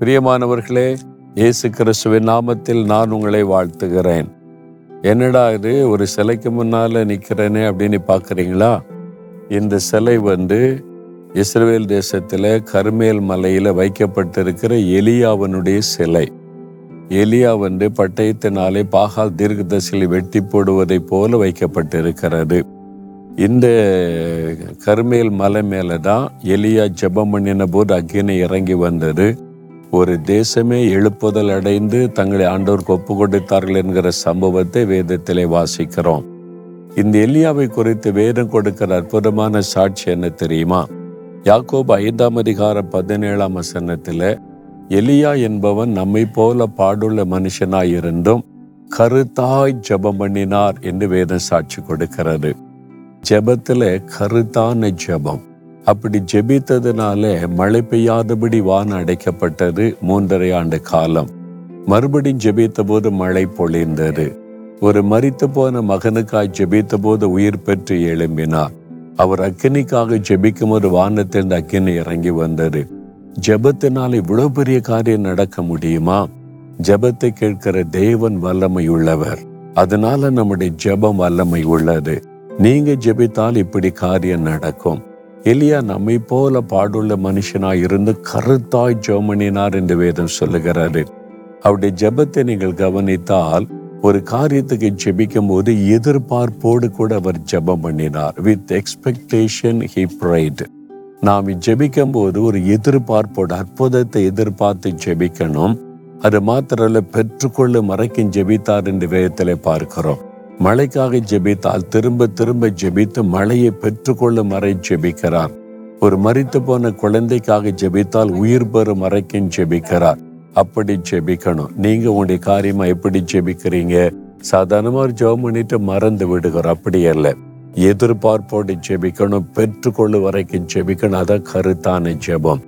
பிரியமானவர்களே இயேசு கிறிஸ்துவின் நாமத்தில் நான் உங்களை வாழ்த்துகிறேன். என்னடா இது ஒரு சிலைக்கு முன்னால நிக்கிறேனே அப்படின்னு பார்க்குறீங்களா? இந்த சிலை வந்து இஸ்ரேல் தேசத்துல கருமேல் மலையில வைக்கப்பட்டிருக்கிற எலியாவனுடைய சிலை. எலியா வந்து பட்டயத்தினாலே பாகால் தீர்க்கதரிசிகளை வெட்டி போடுவதைப் போல வைக்கப்பட்டிருக்கிறது. இந்த கருமேல் மலை மேலே தான் எலியா ஜெபம் பண்ணின போது அக்கினி இறங்கி வந்தது. ஒரு தேசமே எழுப்புதல் அடைந்து தங்களை ஆண்டவருக்கு ஒப்பு கொடுத்தார்கள் என்கிற சம்பவத்தை வேதத்திலே வாசிக்கிறோம். இந்த எலியாவை குறித்து வேதம் கொடுக்கிற அற்புதமான சாட்சி என்ன தெரியுமா? யாக்கோபு ஐந்தாம் அதிகார பதினேழாம் வசனத்தில் எலியா என்பவன் நம்மை போல பாடுள்ள மனுஷனாயிருந்தும் கருத்தாய் ஜெபம் பண்ணினார் என்று வேதம் சாட்சி கொடுக்கிறது. ஜபத்தில் கருத்தான ஜெபம். அப்படி ஜெபித்ததுனால மழை பெய்யாதபடி வானம் அடைக்கப்பட்டது மூன்றரை ஆண்டு காலம். மறுபடியும் ஜெபித்த போது மழை பொழிந்தது. ஒரு மறித்து போன மகனுக்காய் ஜெபித்த போது உயிர் பெற்று எழும்பினார். அவர் அக்கினிக்காக ஜெபிக்கும் ஒரு வானத்திலிருந்து அக்கினி இறங்கி வந்தது. ஜெபத்தினால் இவ்வளவு பெரிய காரியம் நடக்க முடியுமா? ஜெபத்தை கேட்கிற தேவன் வல்லமை உள்ளவர் அதனால நம்முடைய ஜெபம் வல்லமை உள்ளது. நீங்க ஜெபித்தால் இப்படி காரியம் நடக்கும். எலியா நம்மை போல பாடுள்ள மனுஷனாய் இருந்து கருத்தாய் ஜோமனினார் என்று வேதம் சொல்லுகிறாரு. அவருடைய ஜெபத்தை நீங்கள் கவனித்தால் ஒரு காரியத்துக்கு ஜெபிக்கும் போது எதிர்பார்ப்போடு கூட அவர் ஜெபம் பண்ணினார். வித் எக்ஸ்பெக்டேஷன் ஹி ப்ரைட் நாம் ஜெபிக்கும் போது ஒரு எதிர்பார்ப்போடு அற்புதத்தை எதிர்பார்த்து ஜெபிக்கணும். அது மாத்திரல்ல பெற்றுக்கொள்ள மறைக்கும் ஜெபித்தார் என்று வேதத்திலே பார்க்கிறோம். மழைக்காக ஜெபித்தால் திரும்ப திரும்ப ஜெபித்து மழையை பெற்றுக்கொள்ளும் வரை ஜெபிக்கிறார். ஒரு மறித்து போன குழந்தைக்காக ஜெபித்தால் உயிர் பெறும் வரைக்கும் ஜெபிக்கிறார். அப்படி ஜெபிக்கணும். நீங்க உங்களுடைய காரியமா எப்படி ஜெபிக்கிறீங்க? சாதாரணமா ஒரு ஜெபம் பண்ணிட்டு மறந்து விடுகிறோம் அப்படி அல்ல. எதிர்பார்ப்போடு ஜெபிக்கணும். பெற்றுக்கொள்ளும் வரைக்கும் ஜெபிக்கணும். அதான் கருத்தான ஜெபம்.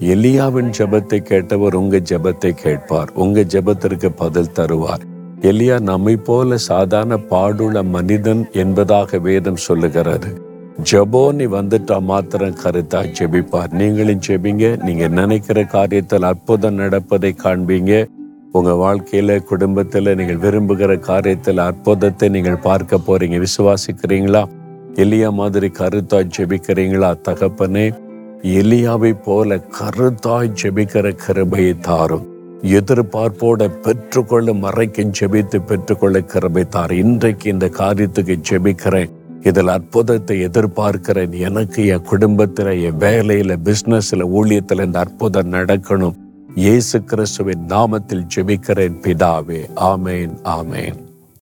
எலியாவின் ஜெபத்தை கேட்டவர் உங்க ஜெபத்தை கேட்பார். உங்க ஜெபத்திற்கு பதில் தருவார். எலியா நம்மை போல சாதாரண பாடுள்ள மனிதன் என்பதாக வேதம் சொல்லுகிறாரு ஜெபோ நீ வந்துட்டா மாத்திரம் கருத்தா ஜெபிப்பார். நீங்களும் ஜெபிங்க நீங்க நினைக்கிற காரியத்தில் அற்புதம் நடப்பதை காண்பீங்க. உங்க வாழ்க்கையில குடும்பத்துல நீங்கள் விரும்புகிற காரியத்தில் அற்புதத்தை நீங்கள் பார்க்க போறீங்க. விசுவாசிக்கிறீங்களா? எலியா மாதிரி கருத்தாய் ஜெபிக்கிறீங்களா? தகப்பனே எலியாவை போல கருத்தாய் ஜெபிக்கிற கிருபையை தாரும். எதிர்பார்ப்போட பெற்றுக்கொள்ள மறைக்கும் ஜெபித்து பெற்றுக்கொள்ள கிரமித்தார் இன்றைக்கு இந்த காரியத்துக்கு ஜெபிக்கிறேன் இதில் அற்புதத்தை எதிர்பார்க்கிறேன். எனக்கு என் குடும்பத்தில் என் வேலையில பிசினஸ்ல ஊழியத்தில் இந்த அற்புதம் நடக்கணும். இயேசு கிறிஸ்துவின் நாமத்தில் ஜெபிக்கிறேன் பிதாவே. ஆமேன் ஆமேன்.